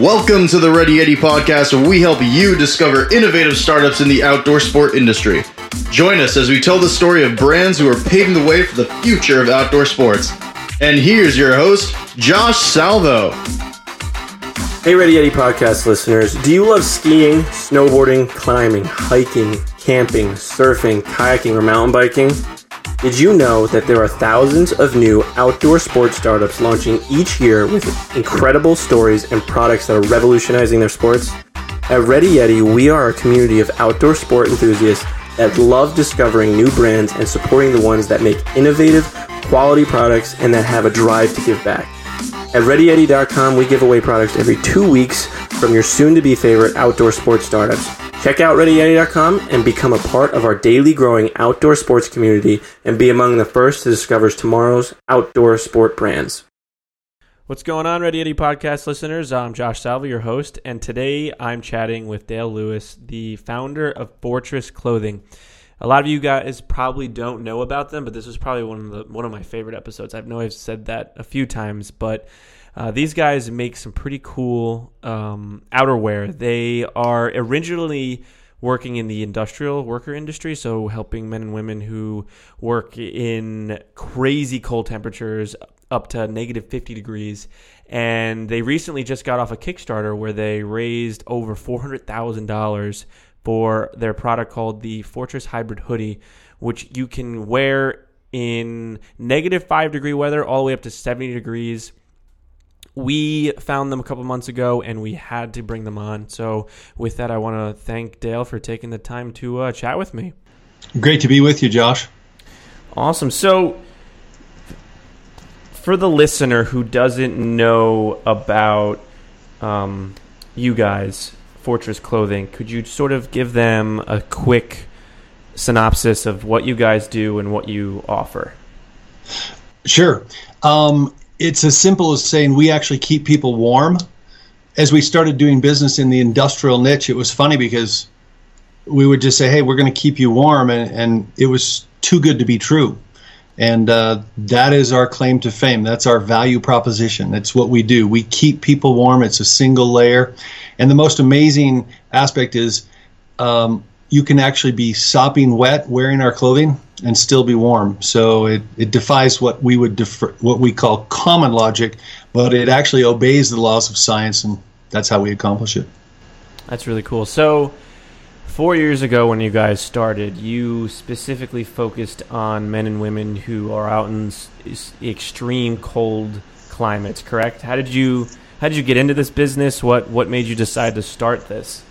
Welcome to the Ready Yeti podcast, where we help you discover innovative startups in the outdoor sport industry. Join us as we tell the story of brands who are paving the way for the future of outdoor sports. And here's your host, Josh Salvo. Hey, Ready Yeti podcast listeners. Do you love skiing, snowboarding, climbing, hiking, camping, surfing, kayaking, or mountain biking? Did you know that there are thousands of new outdoor sports startups launching each year with incredible stories and products that are revolutionizing their sports? At Ready Yeti, we are a community of outdoor sport enthusiasts that love discovering new brands and supporting the ones that make innovative, quality products and that have a drive to give back. At ReadyYeti.com, we give away products every two weeks from your soon to be favorite outdoor sports startups. Check out ReadyYeti.com and become a part of our daily growing outdoor sports community and be among the first to discover tomorrow's outdoor sport brands. What's going on, Ready Yeti podcast listeners? I'm Josh Salvo, your host, and today I'm chatting with Dale Lewis, the founder of Fortress Clothing. A lot of you guys probably don't know about them, but this is probably one of the one of my favorite episodes. I know I've said that a few times, but uh, these guys make some pretty cool um, outerwear. They are originally working in the industrial worker industry, so helping men and women who work in crazy cold temperatures up to negative 50 degrees. And they recently just got off a Kickstarter where they raised over $400,000 for their product called the Fortress Hybrid Hoodie, which you can wear in negative 5 degree weather all the way up to 70 degrees we found them a couple months ago and we had to bring them on. So, with that, I want to thank Dale for taking the time to uh, chat with me. Great to be with you, Josh. Awesome. So, for the listener who doesn't know about um, you guys, Fortress Clothing, could you sort of give them a quick synopsis of what you guys do and what you offer? Sure. Um, it's as simple as saying we actually keep people warm. As we started doing business in the industrial niche, it was funny because we would just say, "Hey, we're going to keep you warm," and, and it was too good to be true. And uh, that is our claim to fame. That's our value proposition. That's what we do. We keep people warm. It's a single layer. And the most amazing aspect is um, you can actually be sopping wet wearing our clothing and still be warm. So it, it defies what we would defer, what we call common logic, but it actually obeys the laws of science, and that's how we accomplish it. That's really cool. So four years ago, when you guys started, you specifically focused on men and women who are out in extreme cold climates. Correct? How did you how did you get into this business? What what made you decide to start this?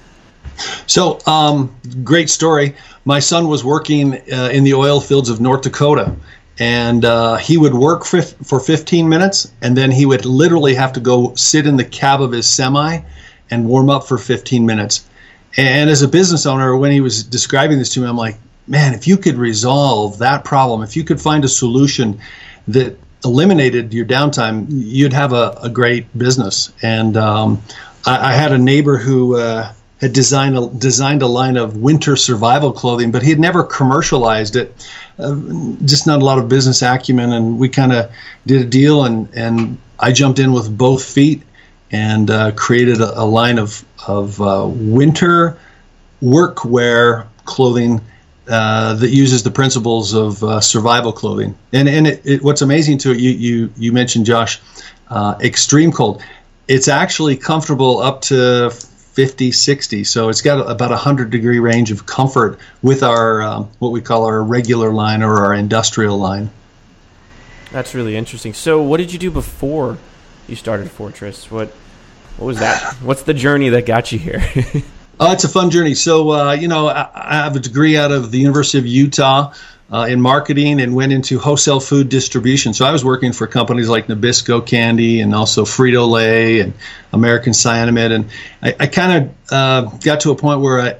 So, um, great story. My son was working uh, in the oil fields of North Dakota, and uh, he would work for, for 15 minutes, and then he would literally have to go sit in the cab of his semi and warm up for 15 minutes. And as a business owner, when he was describing this to me, I'm like, man, if you could resolve that problem, if you could find a solution that eliminated your downtime, you'd have a, a great business. And um, I, I, had a neighbor who uh, had designed a, designed a line of winter survival clothing, but he had never commercialized it. Uh, just not a lot of business acumen, and we kind of did a deal, and and I jumped in with both feet and uh, created a, a, line of of uh, winter workwear clothing. Uh, that uses the principles of uh, survival clothing, and and it, it, what's amazing to it, you you you mentioned Josh, uh, extreme cold. It's actually comfortable up to 50, 60. So it's got about a 100 degree range of comfort with our um, what we call our regular line or our industrial line. That's really interesting. So what did you do before you started Fortress? What what was that? What's the journey that got you here? oh, it's a fun journey. So uh, you know, I, I have a degree out of the University of Utah uh, in marketing and went into wholesale food distribution. So I was working for companies like Nabisco Candy and also Frito Lay and American Cyanamid. And I, I kind of uh, got to a point where I,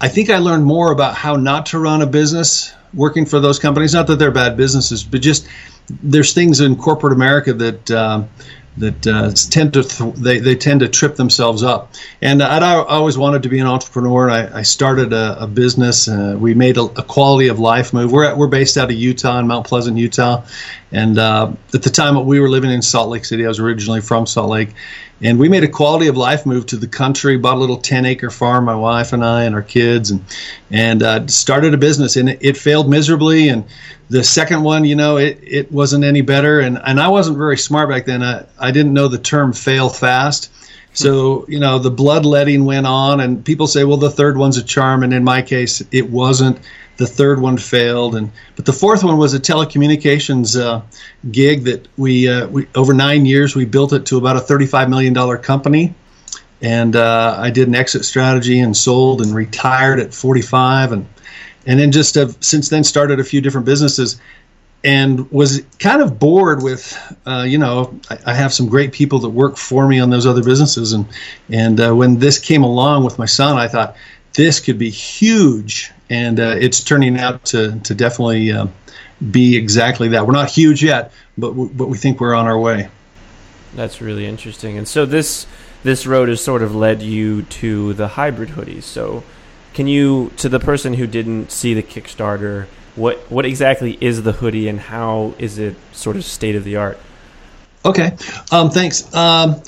I think I learned more about how not to run a business working for those companies. Not that they're bad businesses, but just there's things in corporate America that uh, that uh, tend to th- they, they tend to trip themselves up. And I'd always wanted to be an entrepreneur. I, I started a, a business. Uh, we made a, a, quality of life move. We're at, we're based out of Utah in Mount Pleasant, Utah, And uh, at the time we were living in Salt Lake City, I was originally from Salt Lake, and we made a quality of life move to the country. Bought a little ten acre farm, my wife and I and our kids, and and uh, started a business. And it, it failed miserably. And the second one, you know, it, it wasn't any better. And and I wasn't very smart back then. I, I didn't know the term fail fast. So, you know, the bloodletting went on, and people say, well, the third one's a charm. And in my case, it wasn't. The third one failed, and but the fourth one was a telecommunications uh, gig that we, uh, we over nine years we built it to about a thirty-five million dollar company, and uh, I did an exit strategy and sold and retired at forty-five, and and then just have since then started a few different businesses and was kind of bored with, uh, you know, I, I, have some great people that work for me on those other businesses, and and uh, when this came along with my son, I thought this could be huge, and uh, it's turning out to to definitely uh, be exactly that. We're not huge yet, but w- but we think we're on our way. That's really interesting, and so this this road has sort of led you to the hybrid hoodies. So, can you to the person who didn't see the Kickstarter? what what exactly is the hoodie and how is it sort of state of the art? Okay, um, thanks. Um,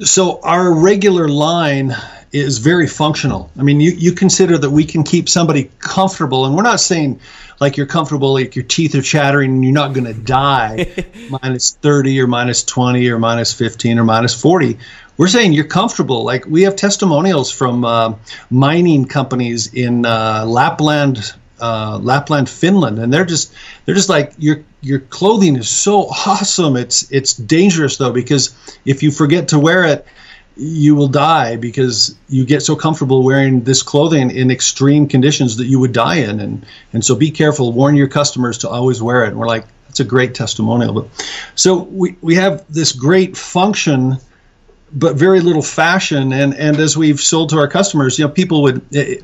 so our regular line is very functional. I mean, you, you consider that we can keep somebody comfortable, and we're not saying like you're comfortable, like your teeth are chattering and you're not going to die minus 30 or minus 20 or minus 15 or minus 40. We're saying you're comfortable. Like we have testimonials from uh, mining companies in uh, Lapland, uh, Lapland, Finland, and they're just they're just like your your clothing is so awesome. It's it's dangerous though because if you forget to wear it, you will die because you get so comfortable wearing this clothing in extreme conditions that you would die in, and and so be careful. Warn your customers to always wear it. And we're like that's a great testimonial. But so we we have this great function but very little fashion and and as we've sold to our customers you know people would eh, eh,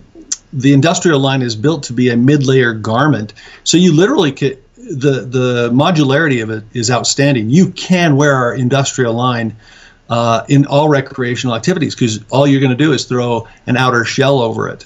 the industrial line is built to be a mid-layer garment. So you literally could the the modularity of it is outstanding. You can wear our industrial line uh, in all recreational activities because all you're going to do is throw an outer shell over it.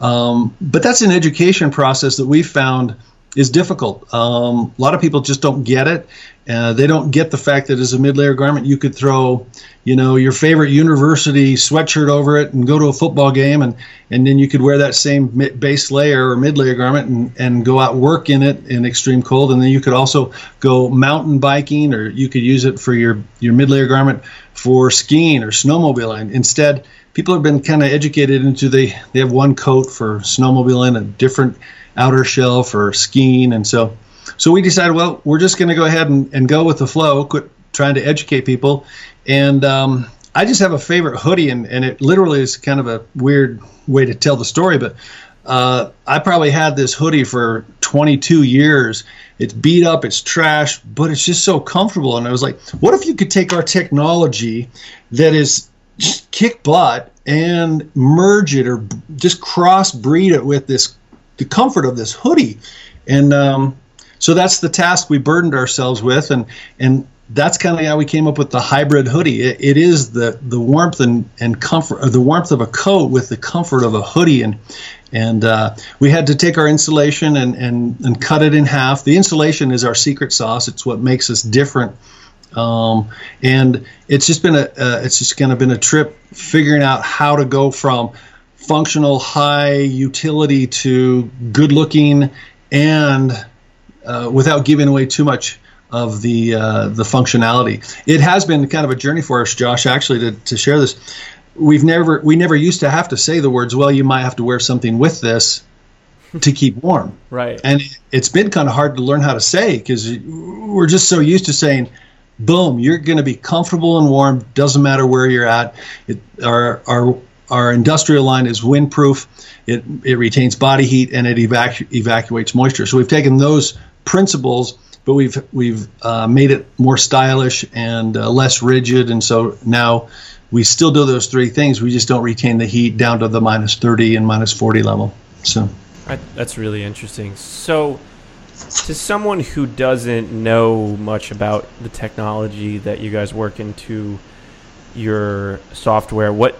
Um, but that's an education process that we found is difficult. Um, a lot of people just don't get it. Uh, they don't get the fact that as a mid-layer garment, you could throw, you know, your favorite university sweatshirt over it and go to a football game, and and then you could wear that same base layer or mid-layer garment and, and go out work in it in extreme cold, and then you could also go mountain biking, or you could use it for your your mid-layer garment for skiing or snowmobiling. Instead, people have been kind of educated into they they have one coat for snowmobiling, a different outer shell for skiing, and so so we decided, well, we're just going to go ahead and, and go with the flow, quit trying to educate people. And um, I just have a favorite hoodie, and, and it literally is kind of a weird way to tell the story, but uh, I probably had this hoodie for 22 years. It's beat up, it's trash, but it's just so comfortable. And I was like, what if you could take our technology that is kick butt and merge it or just cross breed it with this the comfort of this hoodie? And um, so that's the task we burdened ourselves with, and and that's kind of how we came up with the hybrid hoodie. it, it is the the warmth and, and comfort, the warmth of a coat with the comfort of a hoodie, and and uh, we had to take our insulation and, and and cut it in half. The insulation is our secret sauce. It's what makes us different. Um, and it's just been a uh, it's just kind of been a trip figuring out how to go from functional high utility to good looking and uh, without giving away too much of the uh, the functionality. It has been kind of a journey for us, Josh, actually, to, to share this. We've never we never used to have to say the words, "Well, you might have to wear something with this." to keep warm. Right. And it's been kind of hard to learn how to say because we're just so used to saying, boom, you're going to be comfortable and warm. Doesn't matter where you're at. It, our, our, our industrial line is windproof. It, it retains body heat and it evacu- evacuates moisture. So we've taken those principles, but we've we've uh, made it more stylish and uh, less rigid, and so now we still do those three things. We just don't retain the heat down to the minus 30 and minus 40 level. So that's really interesting. So to someone who doesn't know much about the technology that you guys work into your software, what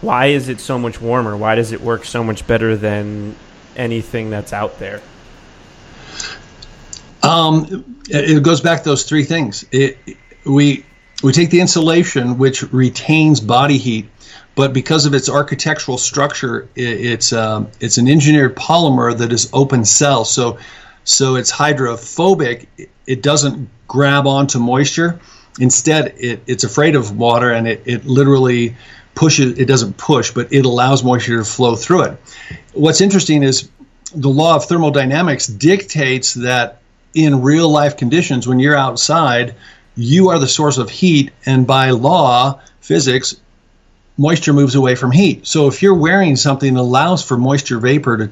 why is it so much warmer? Why does it work so much better than anything that's out there? Um, it goes back to those three things. It, we we take the insulation, which retains body heat, but because of its architectural structure, it's um, it's an engineered polymer that is open cell. So so it's hydrophobic. It doesn't grab onto moisture. Instead, it, it's afraid of water and it, it literally pushes. It doesn't push, but it allows moisture to flow through it. What's interesting is the law of thermodynamics dictates that in real life conditions, when you're outside, you are the source of heat, and by law, physics, moisture moves away from heat. So if you're wearing something that allows for moisture vapor to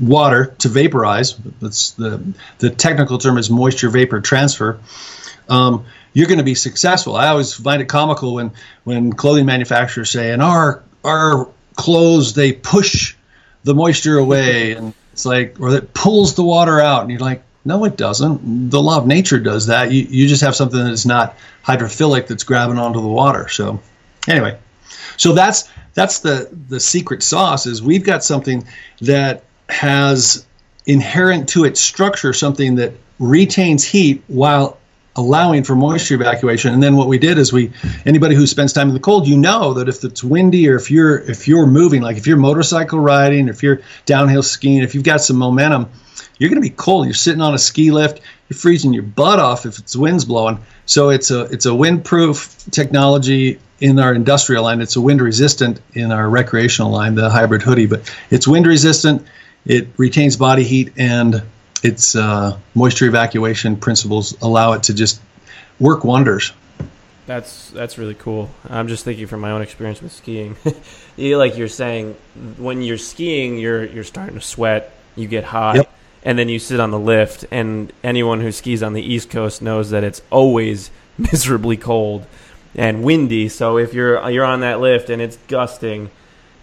water to vaporize, that's the the technical term is moisture vapor transfer. Um, you're going to be successful. I always find it comical when when clothing manufacturers say, "And our our clothes they push the moisture away," and it's like, or that pulls the water out, and you're like, no, it doesn't. The law of nature does that. You, you just have something that's not hydrophilic that's grabbing onto the water. So, anyway, so that's that's the the secret sauce is we've got something that has inherent to its structure something that retains heat while allowing for moisture evacuation. And then what we did is we anybody who spends time in the cold, you know that if it's windy or if you're if you're moving, like if you're motorcycle riding, if you're downhill skiing, if you've got some momentum, you're going to be cold. You're sitting on a ski lift, you're freezing your butt off if it's wind's blowing. So it's a it's a windproof technology in our industrial line. It's a wind resistant in our recreational line, the hybrid hoodie, but it's wind resistant. It retains body heat and its uh, moisture evacuation principles allow it to just work wonders. That's that's really cool. I'm just thinking from my own experience with skiing. like you're saying, when you're skiing, you're you're starting to sweat, you get hot, yep. and then you sit on the lift. And anyone who skis on the East Coast knows that it's always miserably cold and windy. So if you're you're on that lift and it's gusting,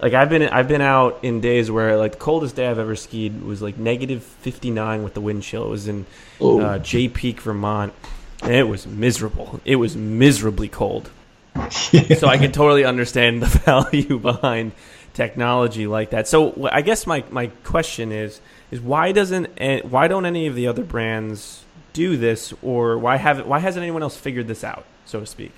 like I've been I've been out in days where like the coldest day I've ever skied was like negative 59 with the wind chill. It was in uh, Jay Peak, Vermont, and it was miserable. It was miserably cold. so I can totally understand the value behind technology like that. So I guess my my question is is why doesn't why don't any of the other brands do this or why have why hasn't anyone else figured this out so to speak?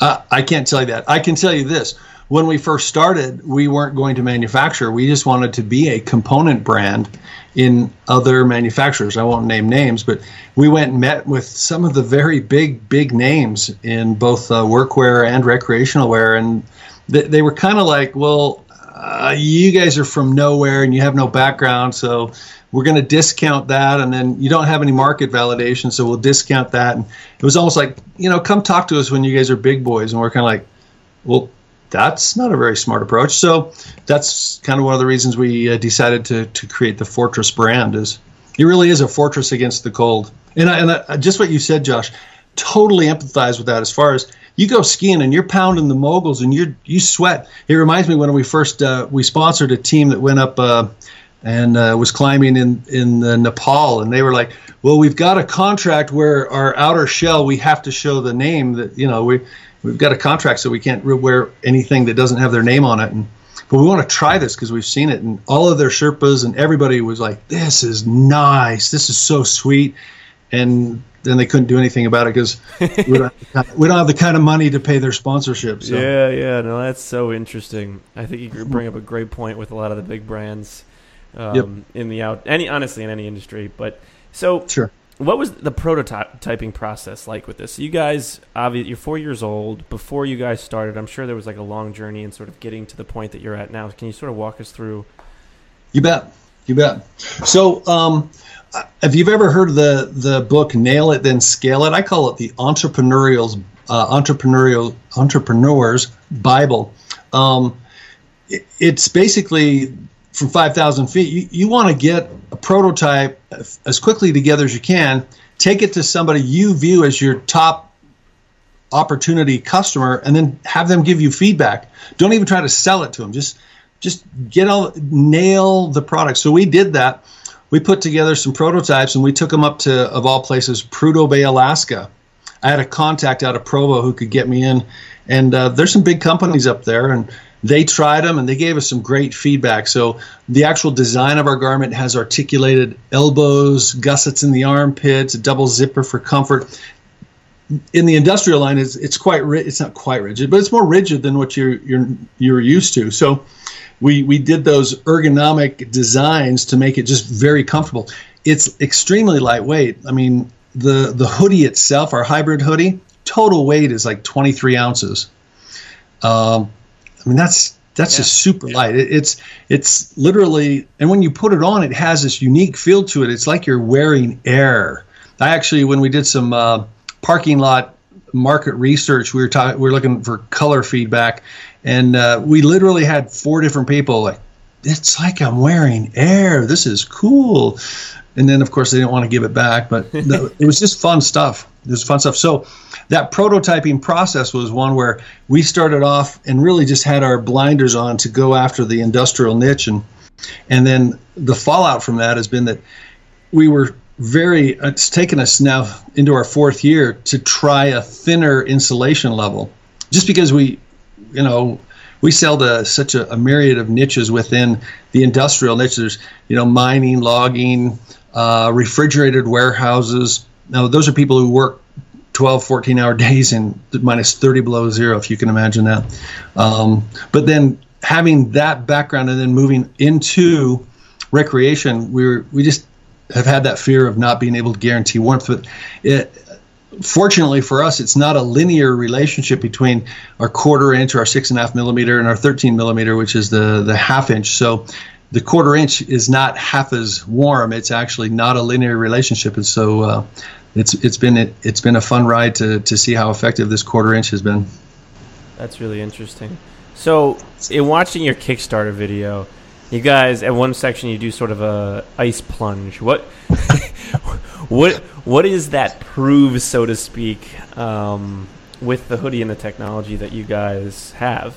Uh, I can't tell you that. I can tell you this when we first started, we weren't going to manufacture. We just wanted to be a component brand in other manufacturers. I won't name names, but we went and met with some of the very big, big names in both uh, workwear and recreational wear. And th- they were kind of like, well, uh, you guys are from nowhere and you have no background. So we're going to discount that. And then you don't have any market validation. So we'll discount that. And it was almost like, you know, come talk to us when you guys are big boys. And we're kind of like, well, that's not a very smart approach. So that's kind of one of the reasons we uh, decided to to create the Fortress brand. Is it really is a fortress against the cold. And I, and I, just what you said, Josh, totally empathize with that. As far as you go skiing and you're pounding the moguls and you you sweat. It reminds me when we first uh, we sponsored a team that went up. Uh, and uh, was climbing in in Nepal, and they were like, "Well, we've got a contract where our outer shell we have to show the name that you know we we've got a contract, so we can't wear anything that doesn't have their name on it. And but we want to try this because we've seen it, and all of their Sherpas and everybody was like, "This is nice. This is so sweet." And then they couldn't do anything about it because we, don't we don't have the kind of money to pay their sponsorship. So. Yeah, yeah, no, that's so interesting. I think you bring up a great point with a lot of the big brands um, yep. in the out any honestly in any industry. But so sure what was the prototyping process like with this? So you guys, obviously, you're four years old. Before you guys started, I'm sure there was like a long journey in sort of getting to the point that you're at now. Can you sort of walk us through? You bet. You bet. So, um, if you've ever heard of the the book "Nail It Then Scale It," I call it the entrepreneurial uh, entrepreneurial entrepreneurs Bible. Um, it, it's basically from 5,000 feet, you, you want to get a prototype as quickly together as you can, take it to somebody you view as your top opportunity customer, and then have them give you feedback. Don't even try to sell it to them. Just just get all nail the product. So we did that. We put together some prototypes and we took them up to of all places Prudhoe Bay, Alaska. I had a contact out of Provo who could get me in, and uh, there's some big companies up there, and they tried them and they gave us some great feedback. So the actual design of our garment has articulated elbows, gussets in the armpits, a double zipper for comfort. In the industrial line, it's, it's quite it's not quite rigid, but it's more rigid than what you're you're you're used to. So we we did those ergonomic designs to make it just very comfortable. It's extremely lightweight. I mean, the the hoodie itself, our hybrid hoodie, total weight is like 23 ounces. Um, I mean, that's that's yeah. just super light. It, it's it's literally, and when you put it on, it has this unique feel to it. It's like you're wearing air. I actually, when we did some uh, parking lot market research, we were talking, we were looking for color feedback, and uh, we literally had four different people like, it's like I'm wearing air. This is cool. And then, of course, they didn't want to give it back, but it was just fun stuff. It was fun stuff. So that prototyping process was one where we started off and really just had our blinders on to go after the industrial niche, and and then the fallout from that has been that we were very. Uh, it's taken us now into our fourth year to try a thinner insulation level, just because we, you know, we sell to such a, a, myriad of niches within the industrial niches. You know, mining, logging, uh, refrigerated warehouses. Now, those are people who work 12, 14 hour days in minus 30 below zero, if you can imagine that. Um, but then having that background and then moving into recreation, we were, we just have had that fear of not being able to guarantee warmth. But it, fortunately for us, it's not a linear relationship between our quarter inch, or our six and a half millimeter, and our 13 millimeter, which is the the half inch. So the quarter inch is not half as warm. It's actually not a linear relationship, and so uh, it's it's been it, has been a fun ride to to see how effective this quarter inch has been. That's really interesting. So, in watching your Kickstarter video, you guys at one section you do sort of a ice plunge. What what what is that prove, so to speak, um, with the hoodie and the technology that you guys have?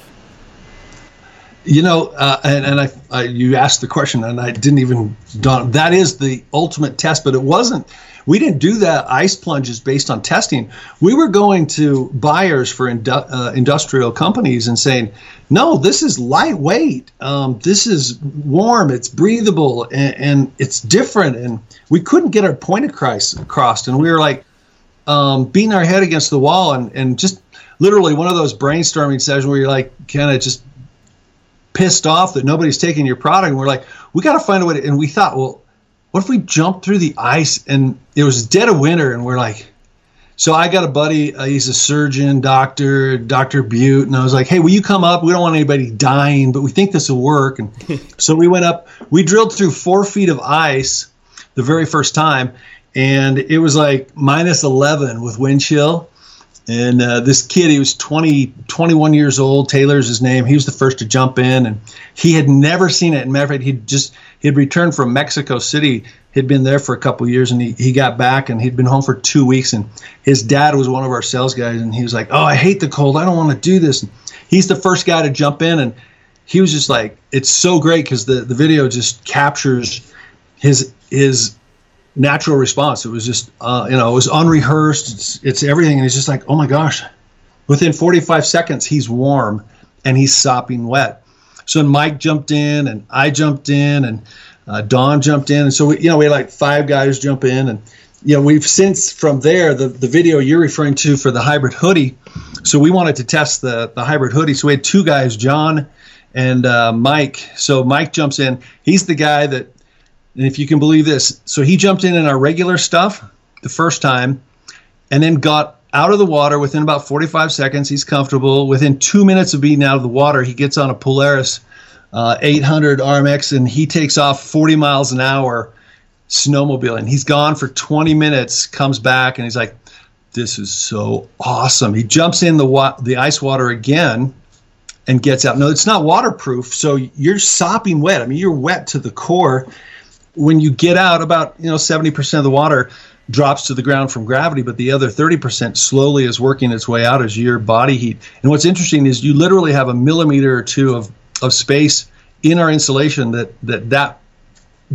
You know, uh, and, and I, I, you asked the question, and I didn't even. That is the ultimate test, but it wasn't. We didn't do that ice plunges based on testing. We were going to buyers for indu- uh, industrial companies and saying, "No, this is lightweight. Um, this is warm. It's breathable, and, and, it's different." And we couldn't get our point across. across and we were like um, beating our head against the wall, and, and just literally one of those brainstorming sessions where you're like, kind of just pissed off that nobody's taking your product. And we're like, we got to find a way to, and we thought, well, what if we jump through the ice and it was dead of winter and we're like, so I got a buddy, uh, he's a surgeon, doctor, Dr. Butte, and I was like, hey, will you come up? We don't want anybody dying, but we think this will work. And so we went up, we drilled through four feet of ice the very first time, and it was like minus 11 with wind chill. And uh, this kid, he was 20, 21 years old. Taylor's his name. He was the first to jump in, and he had never seen it. And matter of fact, he'd just he'd returned from Mexico City. He'd been there for a couple years, and he, he got back, and he'd been home for two weeks. And his dad was one of our sales guys, and he was like, "Oh, I hate the cold. I don't want to do this." And he's the first guy to jump in, and he was just like, "It's so great because the the video just captures his his natural response. It was just, uh, you know, it was unrehearsed. It's, it's everything. And he's just like, oh my gosh. Within 45 seconds, he's warm and he's sopping wet. So Mike jumped in and I jumped in and uh, Don jumped in. And so, we, you know, we had like five guys jump in. And, you know, we've since from there, the, the video you're referring to for the hybrid hoodie. So we wanted to test the, the hybrid hoodie. So we had two guys, John and uh, Mike. So Mike jumps in. He's the guy that and if you can believe this, so he jumped in in our regular stuff the first time and then got out of the water within about 45 seconds. He's comfortable. Within two minutes of being out of the water, he gets on a Polaris uh, 800 RMK and he takes off 40 miles an hour snowmobiling. He's gone for 20 minutes, comes back, and he's like, This is so awesome. He jumps in the, wa- the ice water again and gets out. No, it's not waterproof, so you're sopping wet. I mean, you're wet to the core when you get out, about you know 70% of the water drops to the ground from gravity, but the other 30% slowly is working its way out as your body heat. And what's interesting is you literally have a millimeter or two of, of space in our insulation that, that that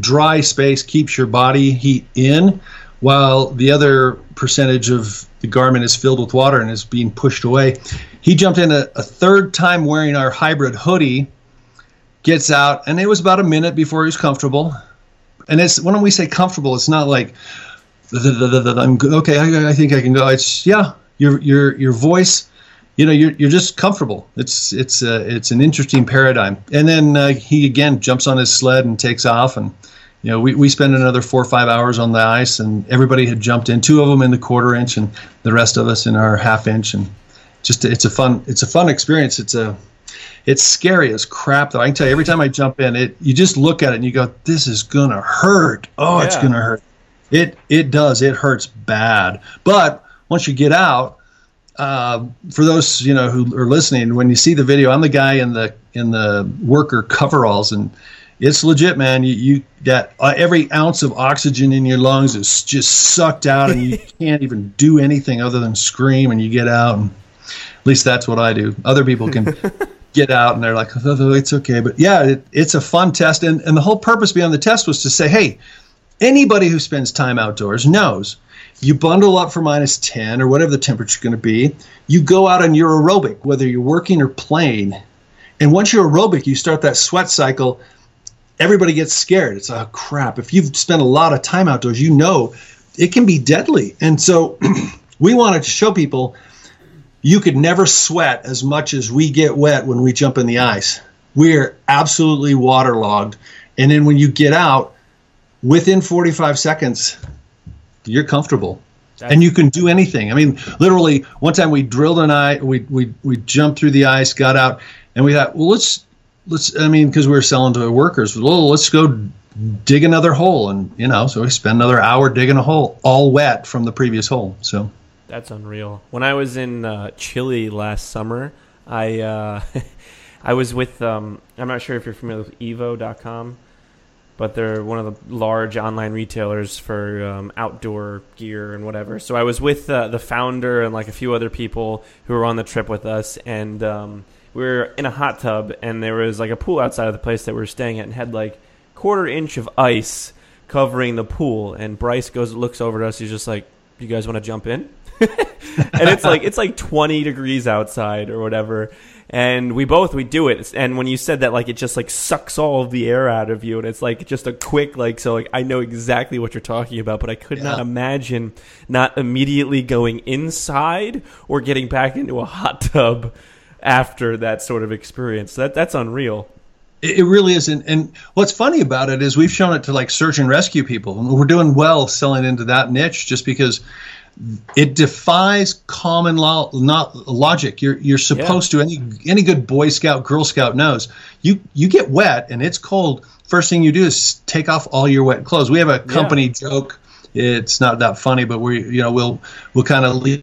dry space keeps your body heat in while the other percentage of the garment is filled with water and is being pushed away. He jumped in a, a third time wearing our hybrid hoodie, gets out, and it was about a minute before he was comfortable. And it's when we say comfortable, it's not like I'm okay. I, I think I can go. It's yeah, your your your voice you know you're, you're just comfortable it's it's uh, it's an interesting paradigm and then uh, he again jumps on his sled and takes off and you know we, we spend another four or five hours on the ice and everybody had jumped in two of them in the quarter inch and the rest of us in our half inch and just it's a fun it's a fun experience it's a it's scary as crap though i can tell you every time i jump in it you just look at it and you go this is gonna hurt oh yeah. it's gonna hurt it it does it hurts bad but once you get out uh, for those you know who are listening, when you see the video, I'm the guy in the in the worker coveralls, and it's legit, man. You you got uh, every ounce of oxygen in your lungs is just sucked out, and you can't even do anything other than scream. And you get out, and at least that's what I do. Other people can. get out and they're like oh, oh, it's okay but yeah it, it's a fun test and, and the whole purpose behind the test was to say hey anybody who spends time outdoors knows you bundle up for minus 10 or whatever the temperature is going to be. You go out on your aerobic, whether you're working or playing. And once you're aerobic, you start that sweat cycle. Everybody gets scared. It's oh crap. If you've spent a lot of time outdoors, you know it can be deadly. And so we wanted to show people you could never sweat as much as we get wet when we jump in the ice. We're absolutely waterlogged. And then when you get out, within 45 seconds, you're comfortable. And you can do anything. I mean, literally, one time we drilled an eye, we, we, we jumped through the ice, got out, and we thought, well, let's, let's, I mean, because we were selling to workers, well, let's go dig another hole. And, you know, so we spent another hour digging a hole, all wet from the previous hole. So that's unreal. When I was in uh, Chile last summer, I, uh, I was with, um, I'm not sure if you're familiar with Evo.com but they're one of the large online retailers for um, outdoor gear and whatever. So I was with uh, the founder and like a few other people who were on the trip with us, and um, we were in a hot tub, and there was like a pool outside of the place that we were staying at, and had like quarter inch of ice covering the pool. And Bryce goes, looks over at us, he's just like, "You guys want to jump in?" and it's like it's like 20 degrees outside or whatever. And we both we do it. And when you said that like it just like sucks all of the air out of you and it's like just a quick like so like i know exactly what you're talking about but i could yeah. not imagine not immediately going inside or getting back into a hot tub after that sort of experience. That that's unreal. It really is. And, and what's funny about it is we've shown it to like search and rescue people and we're doing well selling into that niche just because it defies common law not logic. You're you're supposed yeah. to any any good boy scout girl scout knows. You you get wet and it's cold. First thing you do is take off all your wet clothes. We have a company yeah. joke. It's not that funny but we you know we'll we'll kind of lead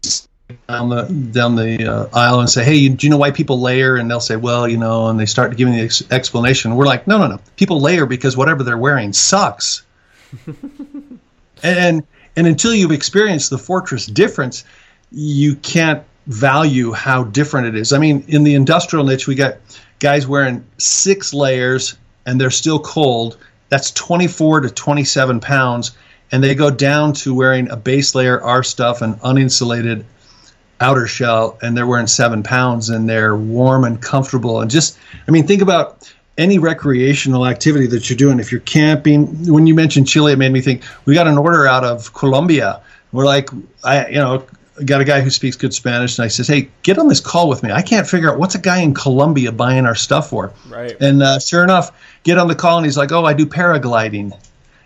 down the down the uh, aisle and say hey do you know why people layer? And they'll say well you know and they start giving the ex- explanation. We're like no no no. People layer because whatever they're wearing sucks. And and until you've experienced the fortress difference, you can't value how different it is. I mean, in the industrial niche, we got guys wearing six layers and they're still cold. That's 24 to 27 pounds. And they go down to wearing a base layer, our stuff, and uninsulated outer shell, and they're wearing seven pounds and they're warm and comfortable. And just, I mean, think about any recreational activity that you're doing, if you're camping, when you mentioned Chile, it made me think we got an order out of Colombia. We're like, I, you know, got a guy who speaks good Spanish, and I says, "Hey, get on this call with me. I can't figure out what's a guy in Colombia buying our stuff for." Right. And uh, sure enough, get on the call, and he's like, "Oh, I do paragliding,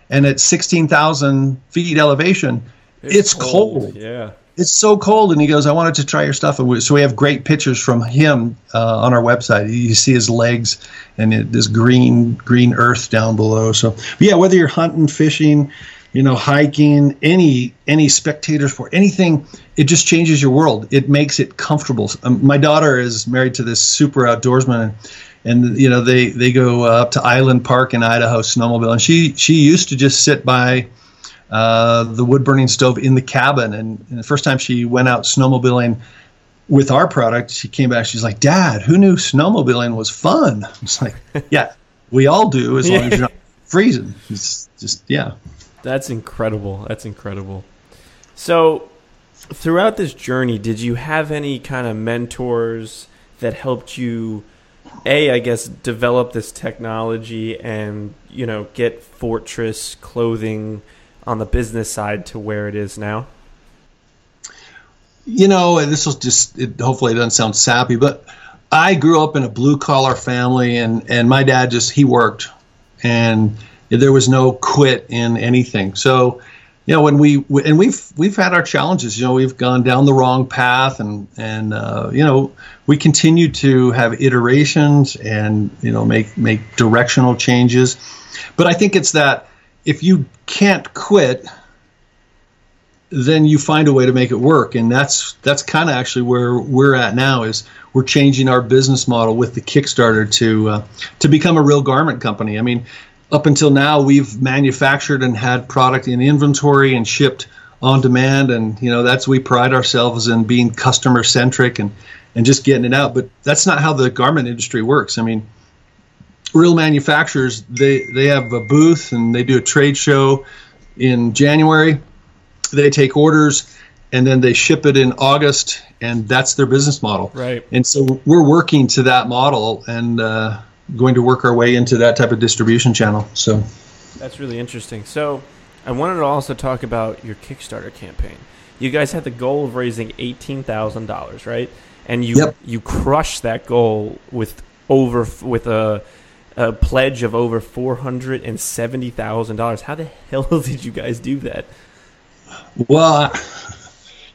and at sixteen thousand feet elevation, it's, it's cold. cold. Yeah it's so cold and he goes i wanted to try your stuff. So we have great pictures from him uh, on our website. You see his legs and it, this green green earth down below. So yeah whether you're hunting fishing you know hiking any any spectator sport anything it just changes your world. It makes it comfortable. Um, my daughter is married to this super outdoorsman and, and you know they they go up to island park in idaho snowmobile and she she used to just sit by uh, the wood burning stove in the cabin. And, and, the first time she went out snowmobiling with our product, she came back. She's like, "Dad, who knew snowmobiling was fun?" I was like, "Yeah, we all do, as long as you're not freezing." It's just yeah. That's incredible. That's incredible. So, throughout this journey, did you have any kind of mentors that helped you? A, I guess, develop this technology and you know get Fortress clothing on the business side to where it is now. You know, and this will just it, hopefully it doesn't sound sappy, but I grew up in a blue collar family, and and my dad just he worked, and there was no quit in anything. So, you know, when we and we've we've had our challenges. You know, we've gone down the wrong path, and and uh, you know, we continue to have iterations and you know make make directional changes. But I think it's that if you can't quit, then you find a way to make it work, and that's that's kind of actually where we're at now. Is we're changing our business model with the Kickstarter to uh, to become a real garment company. I mean, up until now, we've manufactured and had product in inventory and shipped on demand, and you know that's we pride ourselves in being customer centric and and just getting it out. But that's not how the garment industry works. I mean, real manufacturers they they have a booth and they do a trade show in January. They take orders and then they ship it in August, and that's their business model. Right. And so we're working to that model and uh, going to work our way into that type of distribution channel. So that's really interesting. So I wanted to also talk about your Kickstarter campaign. You guys had the goal of raising eighteen thousand dollars, right? And you Yep. you crushed that goal with over with a a pledge of over four hundred and seventy thousand dollars. How the hell did you guys do that? Well,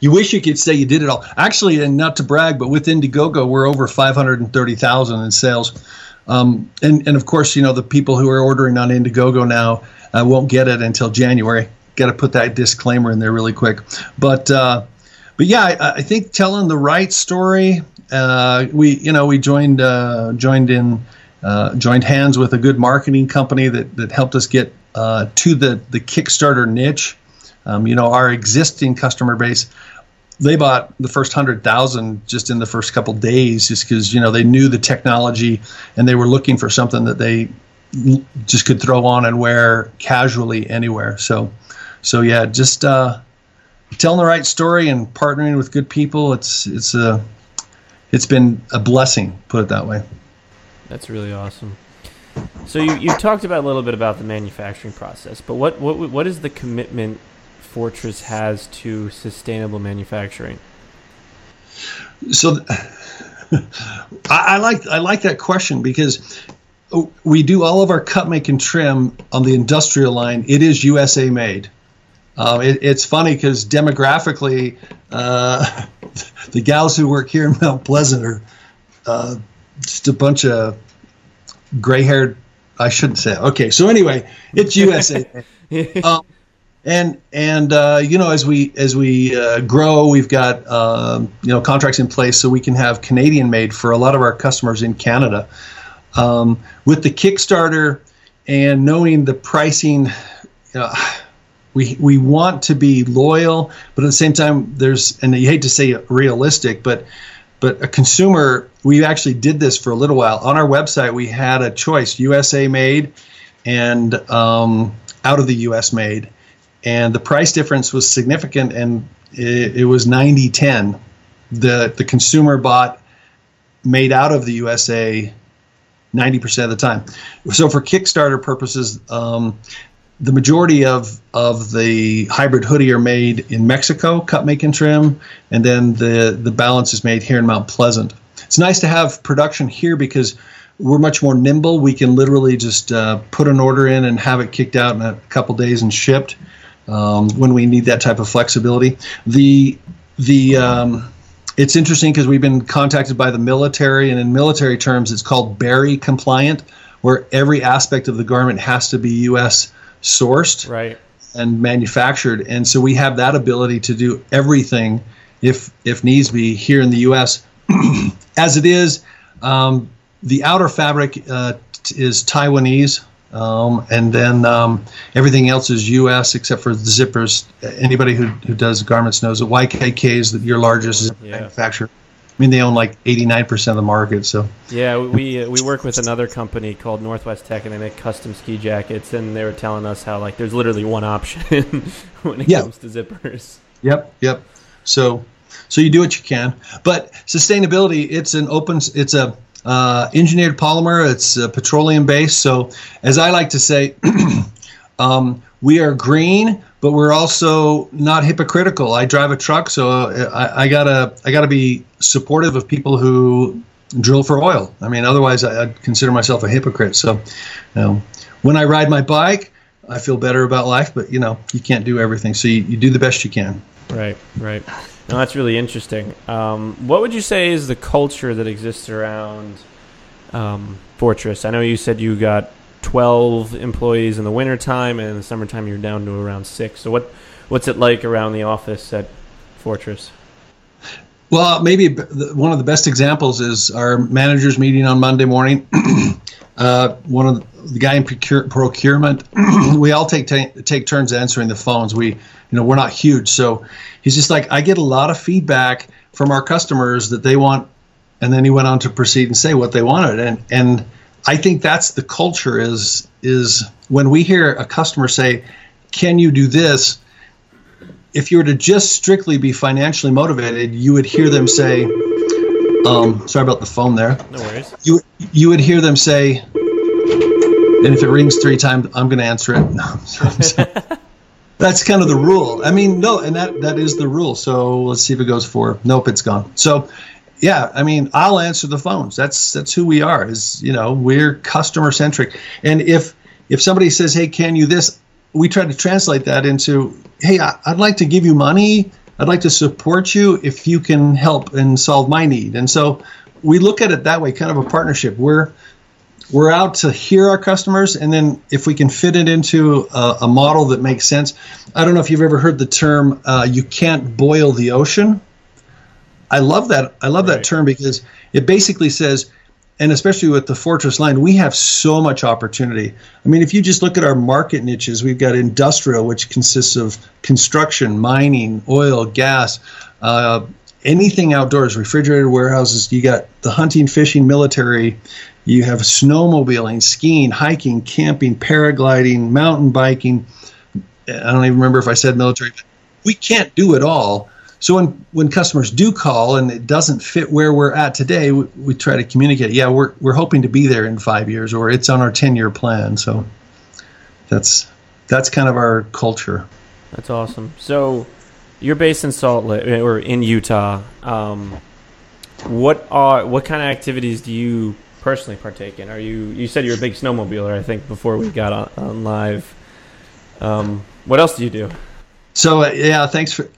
you wish you could say you did it all. Actually, and not to brag, but with Indiegogo, we're over 530,000 in sales. Um, and, and of course, you know, the people who are ordering on Indiegogo now uh, won't get it until January. Got to put that disclaimer in there really quick. But, uh, but yeah, I, I think telling the right story. Uh, we, you know, we joined uh, joined in uh, joined hands with a good marketing company that that helped us get uh, to the the Kickstarter niche. Um, you know, our existing customer base, they bought the first hundred thousand just in the first couple days, just because you know they knew the technology and they were looking for something that they just could throw on and wear casually anywhere. So, so yeah, just uh, telling the right story and partnering with good people. It's it's a it's been a blessing, put it that way. That's really awesome. So you you talked about a little bit about the manufacturing process, but what what what is the commitment Fortress has to sustainable manufacturing? So I, like I like that question because we do all of our cut, make, and trim on the industrial line. It is USA made. Um, it, it's funny because demographically, uh, the gals who work here in Mount Pleasant are uh, just a bunch of gray-haired. I shouldn't say. It. Okay, so anyway, it's USA. um, and and uh, you know as we as we uh, grow we've got um, you know contracts in place so we can have Canadian made for a lot of our customers in Canada um, with the Kickstarter and knowing the pricing know, we we want to be loyal but at the same time there's and you hate to say realistic but but a consumer we actually did this for a little while. On our website we had a choice USA made and um, out of the US made. And the price difference was significant and it, it was 90 10 the the consumer bought made out of the usa 90% of the time. So for kickstarter purposes um, the majority of of the hybrid hoodie are made in mexico cut make and trim and then the the balance is made here in mount pleasant it's nice to have production here because we're much more nimble we can literally just uh, put an order in and have it kicked out in a couple days and shipped um, when we need that type of flexibility. The the um, it's interesting because we've been contacted by the military, and in military terms, it's called Berry compliant, where every aspect of the garment has to be U.S. sourced Right. and manufactured, and so we have that ability to do everything, if if needs be, here in the U.S. As it is, um, the outer fabric uh, t- is Taiwanese. Um, and then um, everything else is U.S. except for the zippers. Anybody who, who does garments knows that YKK is the, your largest Yeah. manufacturer. I mean, they own like 89% of the market. So Yeah, we uh, we work with another company called Northwest Tech, and they make custom ski jackets. And they were telling us how like there's literally one option when it Yeah. comes to zippers. Yep, yep. So, so you do what you can, but sustainability. It's an open. It's a uh, engineered polymer. It's uh, petroleum based. So, as I like to say, um, we are green, but we're also not hypocritical. I drive a truck, so uh, I, I gotta I gotta be supportive of people who drill for oil. I mean, otherwise I, I'd consider myself a hypocrite. So, you know, when I ride my bike. I feel better about life, but you know you can't do everything, so you, you do the best you can. Right, right. No, that's really interesting. Um, what would you say is the culture that exists around um, Fortress? I know you said you got 12 employees in the wintertime, and in the summertime you're down to around six. So what what's it like around the office at Fortress? Well, maybe one of the best examples is our managers meeting on Monday morning. uh, one of the, guy in procure, procurement, we all take ta- take turns answering the phones. We, you know, we're not huge, so he's just like, I get a lot of feedback from our customers that they want, and then he went on to proceed and say what they wanted, and and I think that's the culture is is when we hear a customer say, "Can you do this?" if you were to just strictly be financially motivated, you would hear them say, um, sorry about the phone there. No worries. You you would hear them say, and if it rings three times, I'm going to answer it. No, so- that's kind of the rule. I mean, no, and that that is the rule. So let's see if it goes for. Nope, it's gone. So. Yeah, I mean, I'll answer the phones. That's that's who we are. Is you know, we're customer centric. And if if somebody says, "Hey, can you this?" we try to translate that into, "Hey, I, I'd like to give you money. I'd like to support you if you can help and solve my need." And so we look at it that way, kind of a partnership. We're we're out to hear our customers, and then if we can fit it into a, a model that makes sense. I don't know if you've ever heard the term uh, "you can't boil the ocean." I love that. I love Right. that term because it basically says, and especially with the Fortress line, we have so much opportunity. I mean, if you just look at our market niches, we've got industrial, which consists of construction, mining, oil, gas, uh, anything outdoors, refrigerated warehouses. You got the hunting, fishing, military. You have snowmobiling, skiing, hiking, camping, paragliding, mountain biking. I don't even remember if I said military. We can't do it all. So when, when customers do call and it doesn't fit where we're at today, we, we try to communicate. Yeah, we're, we're hoping to be there in five years, or it's on our ten year plan. So that's that's kind of our culture. That's awesome. So you're based in Salt Lake or in Utah. Um, what are what kind of activities do you personally partake in? Are you you said you're a big snowmobiler? I think before we got on, on live. Um, what else do you do? So uh, yeah, thanks for.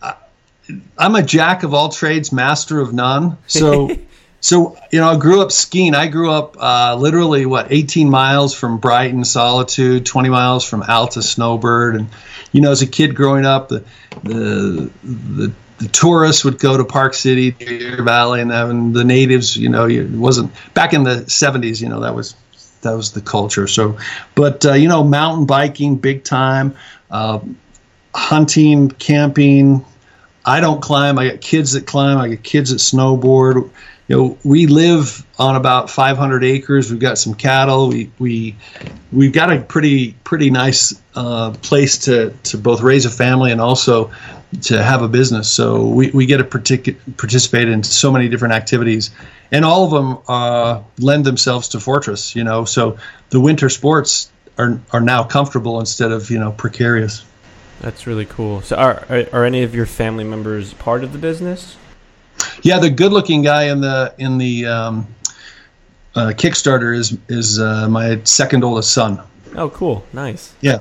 I'm a jack of all trades, master of none. So. So you know, I grew up skiing. I grew up uh, literally what 18 miles from Brighton, Solitude, 20 miles from Alta, Snowbird, and you know, as a kid growing up, the the the, the tourists would go to Park City, Deer Valley, and then the natives. You know, it wasn't back in the 70s. You know, that was that was the culture. So, but uh, you know, mountain biking, big time, uh, hunting, camping. I don't climb. I got kids that climb. I got kids that snowboard you know, we live on about 500 acres. We've got some cattle. We we we've got a pretty pretty nice uh, place to to both raise a family and also to have a business. So we, we get to partic- participate in so many different activities, and all of them uh, lend themselves to Fortress. You know, so the winter sports are are now comfortable instead of you know precarious. That's really cool. So are are, are any of your family members part of the business? Yeah, the good-looking guy in the in the um, uh, Kickstarter is is uh, my second oldest son. Oh, cool. Nice. Yeah,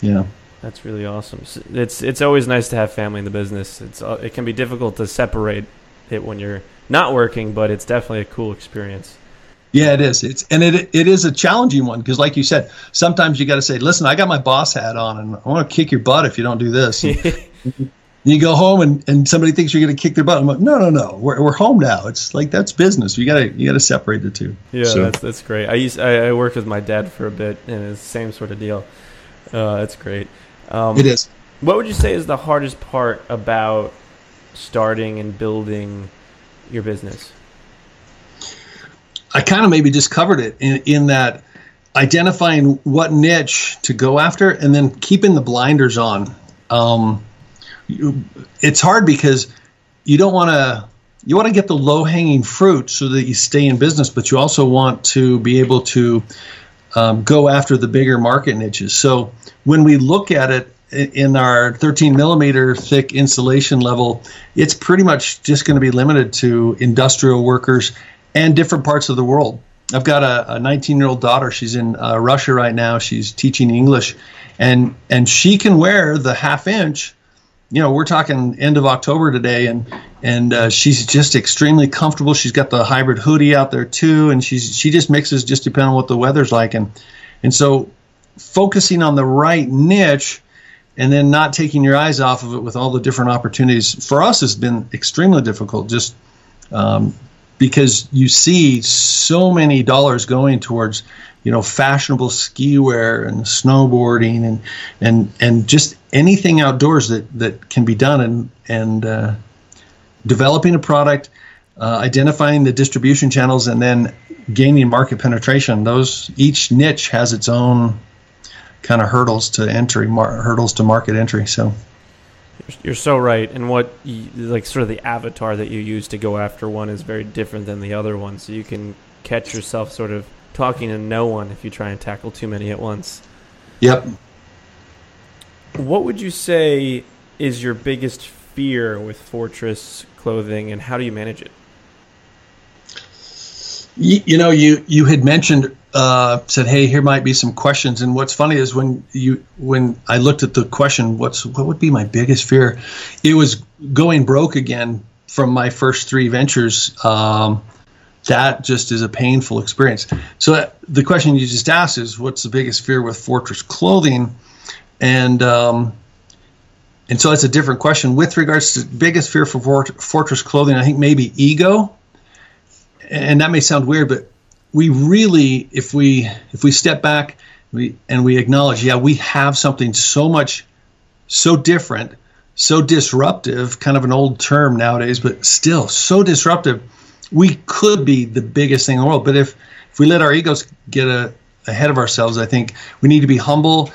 yeah, That's really awesome. It's it's always nice to have family in the business. It's uh, it can be difficult to separate it when you're not working, but it's definitely a cool experience. Yeah. It is. It's and it it is a challenging one because, like you said, sometimes you got to say, "Listen, I got my boss hat on, and I want to kick your butt if you don't do this." You go home and, and somebody thinks you're going to kick their butt. I'm like, no, no, no. We're, we're home now. It's like that's business. You gotta you gotta separate the two. Yeah, So- that's that's great. I used I, I worked with my dad for a bit, and it's the same sort of deal. Uh, that's great. Um, it is. What would you say is the hardest part about starting and building your business? I kind of maybe just covered it in, in that identifying what niche to go after and then keeping the blinders on. Um, you, it's hard because you don't want to you want to get the low hanging fruit so that you stay in business, but you also want to be able to um, go after the bigger market niches. So when we look at it in our 13 millimeter thick insulation level, it's pretty much just going to be limited to industrial workers and different parts of the world. I've got a 19 year old daughter. She's in uh, Russia right now. She's teaching English, and and she can wear the half inch. You know, we're talking end of October today, and and uh, she's just extremely comfortable. She's got the hybrid hoodie out there too, and she's she just mixes just depending on what the weather's like, and and so focusing on the right niche and then not taking your eyes off of it with all the different opportunities for us has been extremely difficult. Just um, because you see so many dollars going towards you know fashionable ski wear and snowboarding and and and just anything outdoors that that can be done and and uh, developing a product uh, identifying the distribution channels and then gaining market penetration. Those each niche has its own kind of hurdles to entry mar- hurdles to market entry. So you're so right, and what you, like sort of the avatar that you use to go after one is very different than the other one. So you can catch yourself sort of talking to no one if you try and tackle too many at once. Yep. What would you say is your biggest fear with Fortress clothing, and how do you manage it? You, you know, you you had mentioned uh, said, "Hey, here might be some questions." And what's funny is when you when I looked at the question, "What's what would be my biggest fear?" It was going broke again from my first three ventures. Um, that just is a painful experience. So the question you just asked is, "What's the biggest fear with Fortress Clothing?" And um, and so that's a different question. With regards to biggest fear for Fortress Clothing, I think maybe ego. And that may sound weird, but we really, if we if we step back we, and we acknowledge, yeah, we have something so much, so different, so disruptive, kind of an old term nowadays, but still so disruptive. We could be the biggest thing in the world, but if if we let our egos get a, ahead of ourselves, I think we need to be humble,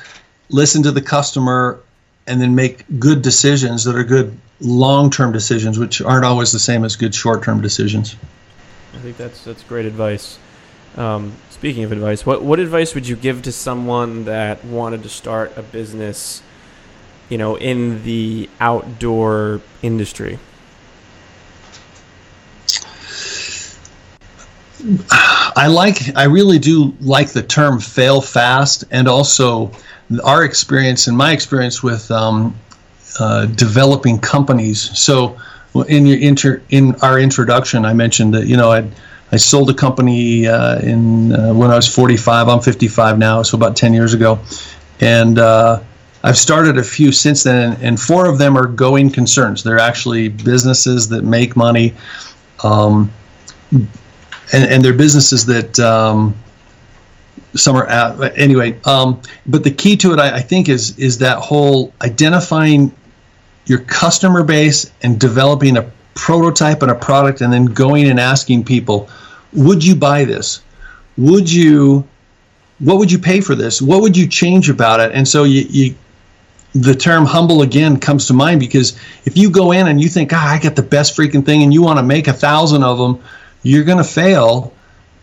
listen to the customer, and then make good decisions that are good long-term decisions, which aren't always the same as good short-term decisions. I think that's that's great advice. Um, speaking of advice, what what advice would you give to someone that wanted to start a business, you know, in the outdoor industry? I like, I really do like the term "fail fast," and also our experience and my experience with um, uh, developing companies. So, in your inter, in our introduction, I mentioned that you know I'd I sold a company uh, in uh, when I was 45. I'm 55 now, so about 10 years ago, and uh, I've started a few since then, and four of them are going concerns. They're actually businesses that make money, um, and, and they're businesses that um, some are at, anyway. Um, but the key to it, I, I think, is is that whole identifying your customer base and developing a prototype and a product and then going and asking people, would you buy this? Would you, what would you pay for this? What would you change about it? And so you, you the term humble again comes to mind because if you go in and you think, ah, I got the best freaking thing and you want to make a thousand of them, you're going to fail.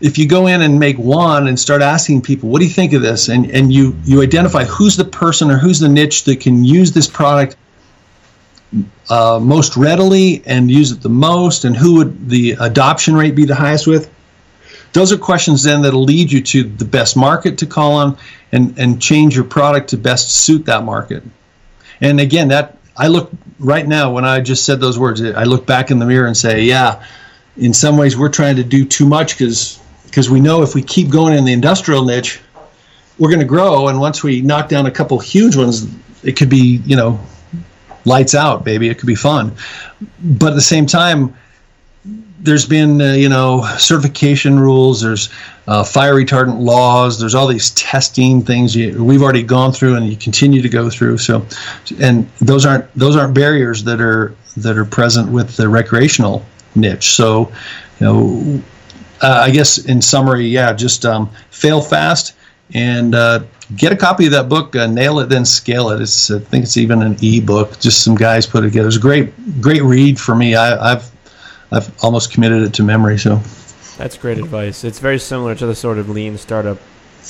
If you go in and make one and start asking people, what do you think of this? And, and you, you identify who's the person or who's the niche that can use this product uh, most readily and use it the most, and who would the adoption rate be the highest with? Those are questions then that'll lead you to the best market to call on and, and change your product to best suit that market. And again, that I look right now when I just said those words, I look back in the mirror and say, yeah, in some ways we're trying to do too much because because we know if we keep going in the industrial niche, we're going to grow. And once we knock down a couple huge ones, it could be you know lights out, baby. It could be fun. But at the same time, there's been uh, you know certification rules. There's uh, fire retardant laws. There's all these testing things you, we've already gone through and you continue to go through. So, and those aren't those aren't barriers that are that are present with the recreational niche. So, you know, uh, I guess in summary, yeah, just um, fail fast and uh, get a copy of that book. Uh, Nail it, then scale it. It's I think it's even an e-book. Just some guys put it together. It's a great great read for me. I, I've I've almost committed it to memory. So that's great advice. It's very similar to the sort of lean startup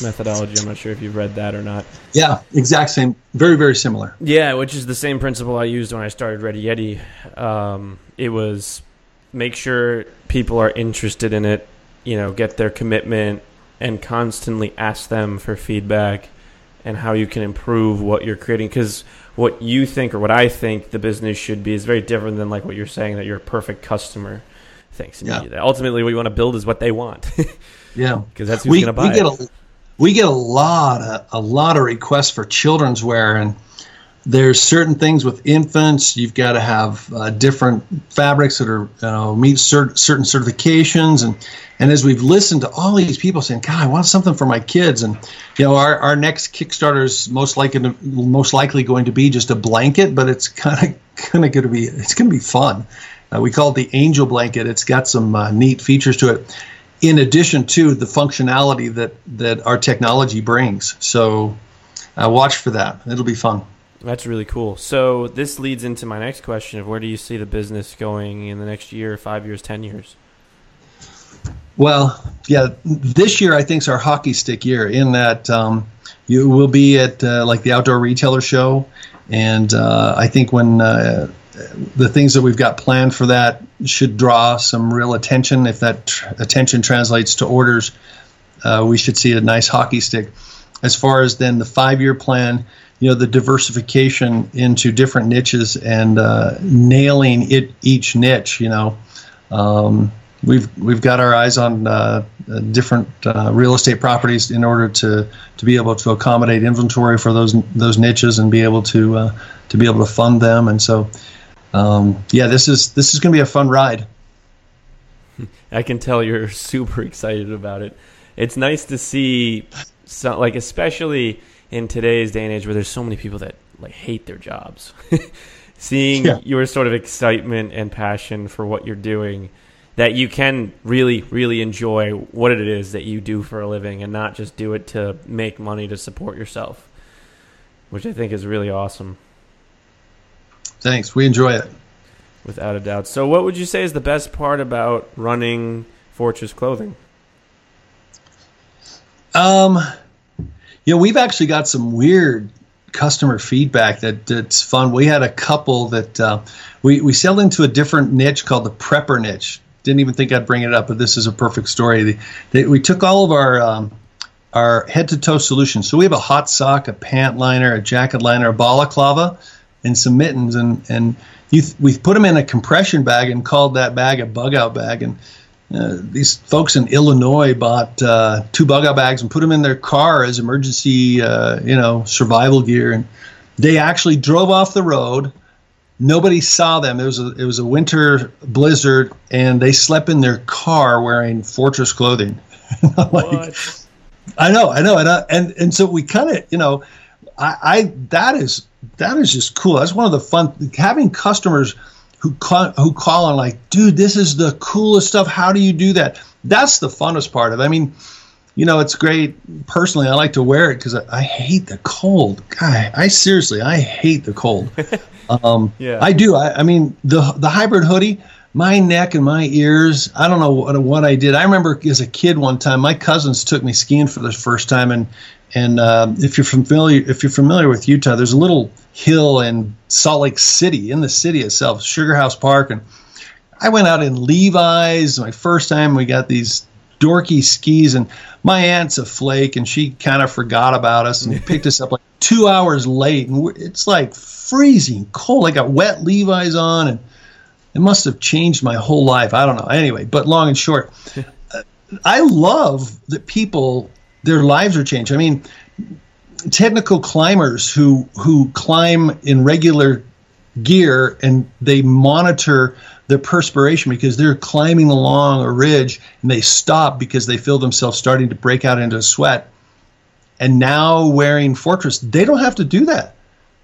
methodology. I'm not sure if you've read that or not. Yeah, exact same. Very, very similar. Yeah, which is the same principle I used when I started Ready Yeti. Um, it was make sure people are interested in it, you know, get their commitment, and constantly ask them for feedback and how you can improve what you're creating. Because what you think or what I think the business should be is very different than like what you're saying that you're a perfect customer thinks. Yeah. Ultimately, what you want to build is what they want. yeah, because that's who's going to buy we get it. A, we get a lot of a lot of requests for children's wear and there's certain things with infants you've got to have uh, different fabrics that are meet cert- certain certifications. And and as we've listened to all these people saying god i want something for my kids. And you know our, our next kickstarter is most likely to, most likely going to be just a blanket but it's kind of kind of going to be it's going to be fun. Uh, we call it the angel blanket. It's got some uh, neat features to it in addition to the functionality that that our technology brings. So uh, watch for that. It'll be fun that's really cool. So this leads into my next question of where do you see the business going in the next year, five years, ten years? Well, yeah, this year I think is our hockey stick year in that um, you will be at uh, like the outdoor retailer show, and uh, I think when uh, the things that we've got planned for that should draw some real attention. If that tr- attention translates to orders, uh, we should see a nice hockey stick. As far as then the five-year plan, you know the diversification into different niches and uh, nailing it each niche. You know, um, we've we've got our eyes on uh, different uh, real estate properties in order to to be able to accommodate inventory for those those niches and be able to uh, to be able to fund them. And so, um, yeah, this is this is going to be a fun ride. I can tell you're super excited about it. It's nice to see, like especially in today's day and age where there's so many people that like hate their jobs. Seeing yeah. your sort of excitement and passion for what you're doing that you can really really enjoy what it is that you do for a living and not just do it to make money to support yourself which i think is really awesome. Thanks. We enjoy it. Without a doubt. So what would you say is the best part about running fortress clothing? Um you know, we've actually got some weird customer feedback that that's fun. We had a couple that uh, we we sell into a different niche called the prepper niche. Didn't even think I'd bring it up, but this is a perfect story. They, we took all of our um, our head to toe solutions. So we have a hot sock, a pant liner, a jacket liner, a balaclava, and some mittens, and and you, we put them in a compression bag and called that bag a bug out bag. And uh, these folks in Illinois bought uh, two bug out bags and put them in their car as emergency, uh, you know, survival gear. And they actually drove off the road. Nobody saw them. It was a it was a winter blizzard, and they slept in their car wearing Fortress clothing. like, I know, I know, and I, and and so we kind of, you know, I, I that is that is just cool. That's one of the fun having customers who call, who call and like, dude, this is the coolest stuff. How do you do that? That's the funnest part of it. I mean, you know, it's great. Personally, I like to wear it because I, I, hate the cold. Guy, I seriously, I hate the cold. Um, yeah, I do. I, I, mean, the the hybrid hoodie, my neck and my ears. I don't know what, what I did. I remember as a kid one time, my cousins took me skiing for the first time, and and uh, if you're familiar, if you're familiar with Utah, there's a little hill in Salt Lake City, in the city itself, Sugar House Park, and I went out in Levi's. My first time, we got these dorky skis, and my aunt's a flake, and she kind of forgot about us and picked us up like two hours late, and it's like freezing cold. I got wet Levi's on, and it must have changed my whole life. I don't know. Anyway, but long and short, uh, I love that people their lives are changed. I mean, technical climbers who who climb in regular gear and they monitor their perspiration because they're climbing along a ridge and they stop because they feel themselves starting to break out into a sweat. And now wearing Fortress, they don't have to do that.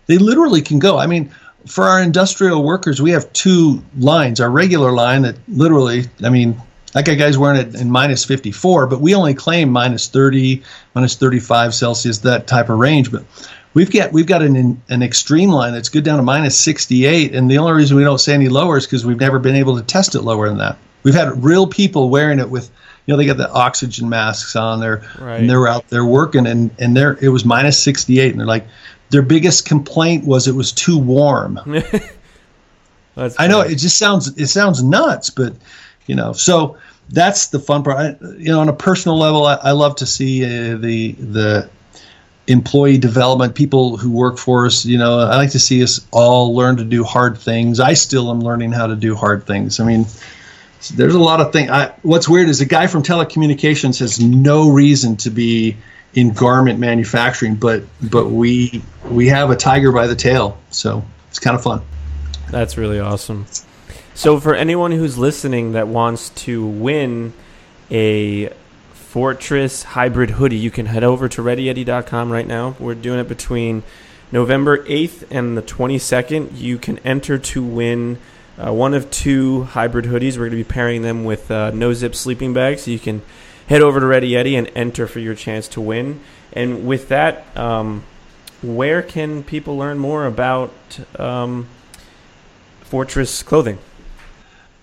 They literally can go. I mean, for our industrial workers, we have two lines. Our regular line that literally, I mean, that guy guy's wearing it in minus 54, but we only claim minus 30, minus 35 Celsius, that type of range. But we've got we've got an an extreme line that's good down to minus 68, and the only reason we don't say any lower is because we've never been able to test it lower than that. We've had real people wearing it with, you know, they got the oxygen masks on there, Right. and they're out there working, and and they're it was minus 68, and they're like, their biggest complaint was it was too warm. I know it just sounds it sounds nuts, but you know, so that's the fun part. I, you know, on a personal level, I, I love to see uh, the the employee development, people who work for us. You know, I like to see us all learn to do hard things. I still am learning how to do hard things. I mean, there's a lot of things. What's weird is a guy from telecommunications has no reason to be in garment manufacturing, but but we we have a tiger by the tail, so it's kind of fun. That's really awesome. So, for anyone who's listening that wants to win a Fortress hybrid hoodie, you can head over to readyyeti.com right now. We're doing it between November 8th and the 22nd. You can enter to win uh, one of two hybrid hoodies. We're going to be pairing them with uh, no zip sleeping bags. So, you can head over to Ready Yeti and enter for your chance to win. And with that, um, where can people learn more about um, Fortress Clothing?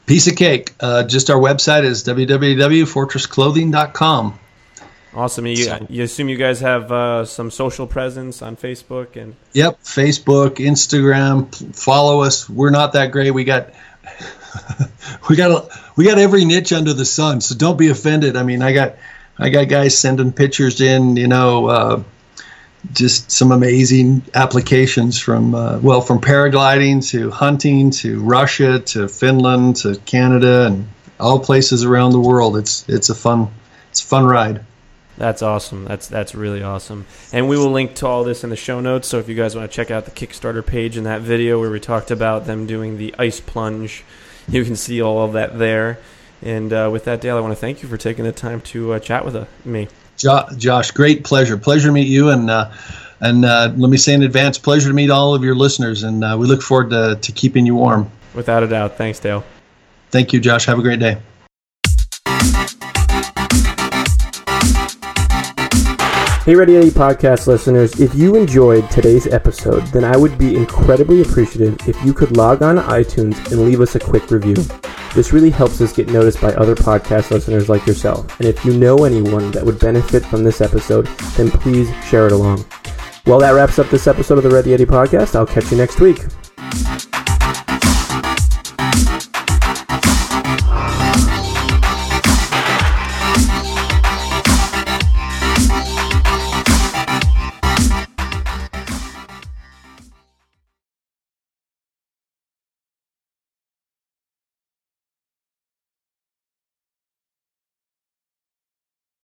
Piece of cake. Uh, just our website is www.fortressclothing.com. Awesome. You, So- you assume you guys have uh, some social presence on Facebook and Yep, Facebook, Instagram. Follow us. We're not that great. We got we got a, we got every niche under the sun. So don't be offended. I mean, I got I got guys sending pictures in. You know, uh, just some amazing applications from uh, well, from paragliding to hunting to Russia to Finland to Canada and all places around the world. It's it's a fun it's a fun ride. that's awesome. That's that's really awesome. And we will link to all this in the show notes. So if you guys want to check out the Kickstarter page in that video where we talked about them doing the ice plunge, you can see all of that there. And uh, with that, Dale, I want to thank you for taking the time to uh, chat with uh, me. Jo- Josh, great pleasure. Pleasure to meet you, and uh, and uh, let me say in advance, pleasure to meet all of your listeners, and uh, we look forward to, to keeping you warm. Without a doubt. Thanks, Dale. Thank you, Josh. Have a great day. Hey Ready Yeti podcast listeners, if you enjoyed today's episode, then I would be incredibly appreciative if you could log on to iTunes and leave us a quick review. This really helps us get noticed by other podcast listeners like yourself. And if you know anyone that would benefit from this episode, then please share it along. Well, that wraps up this episode of the Ready Yeti podcast. I'll catch you next week.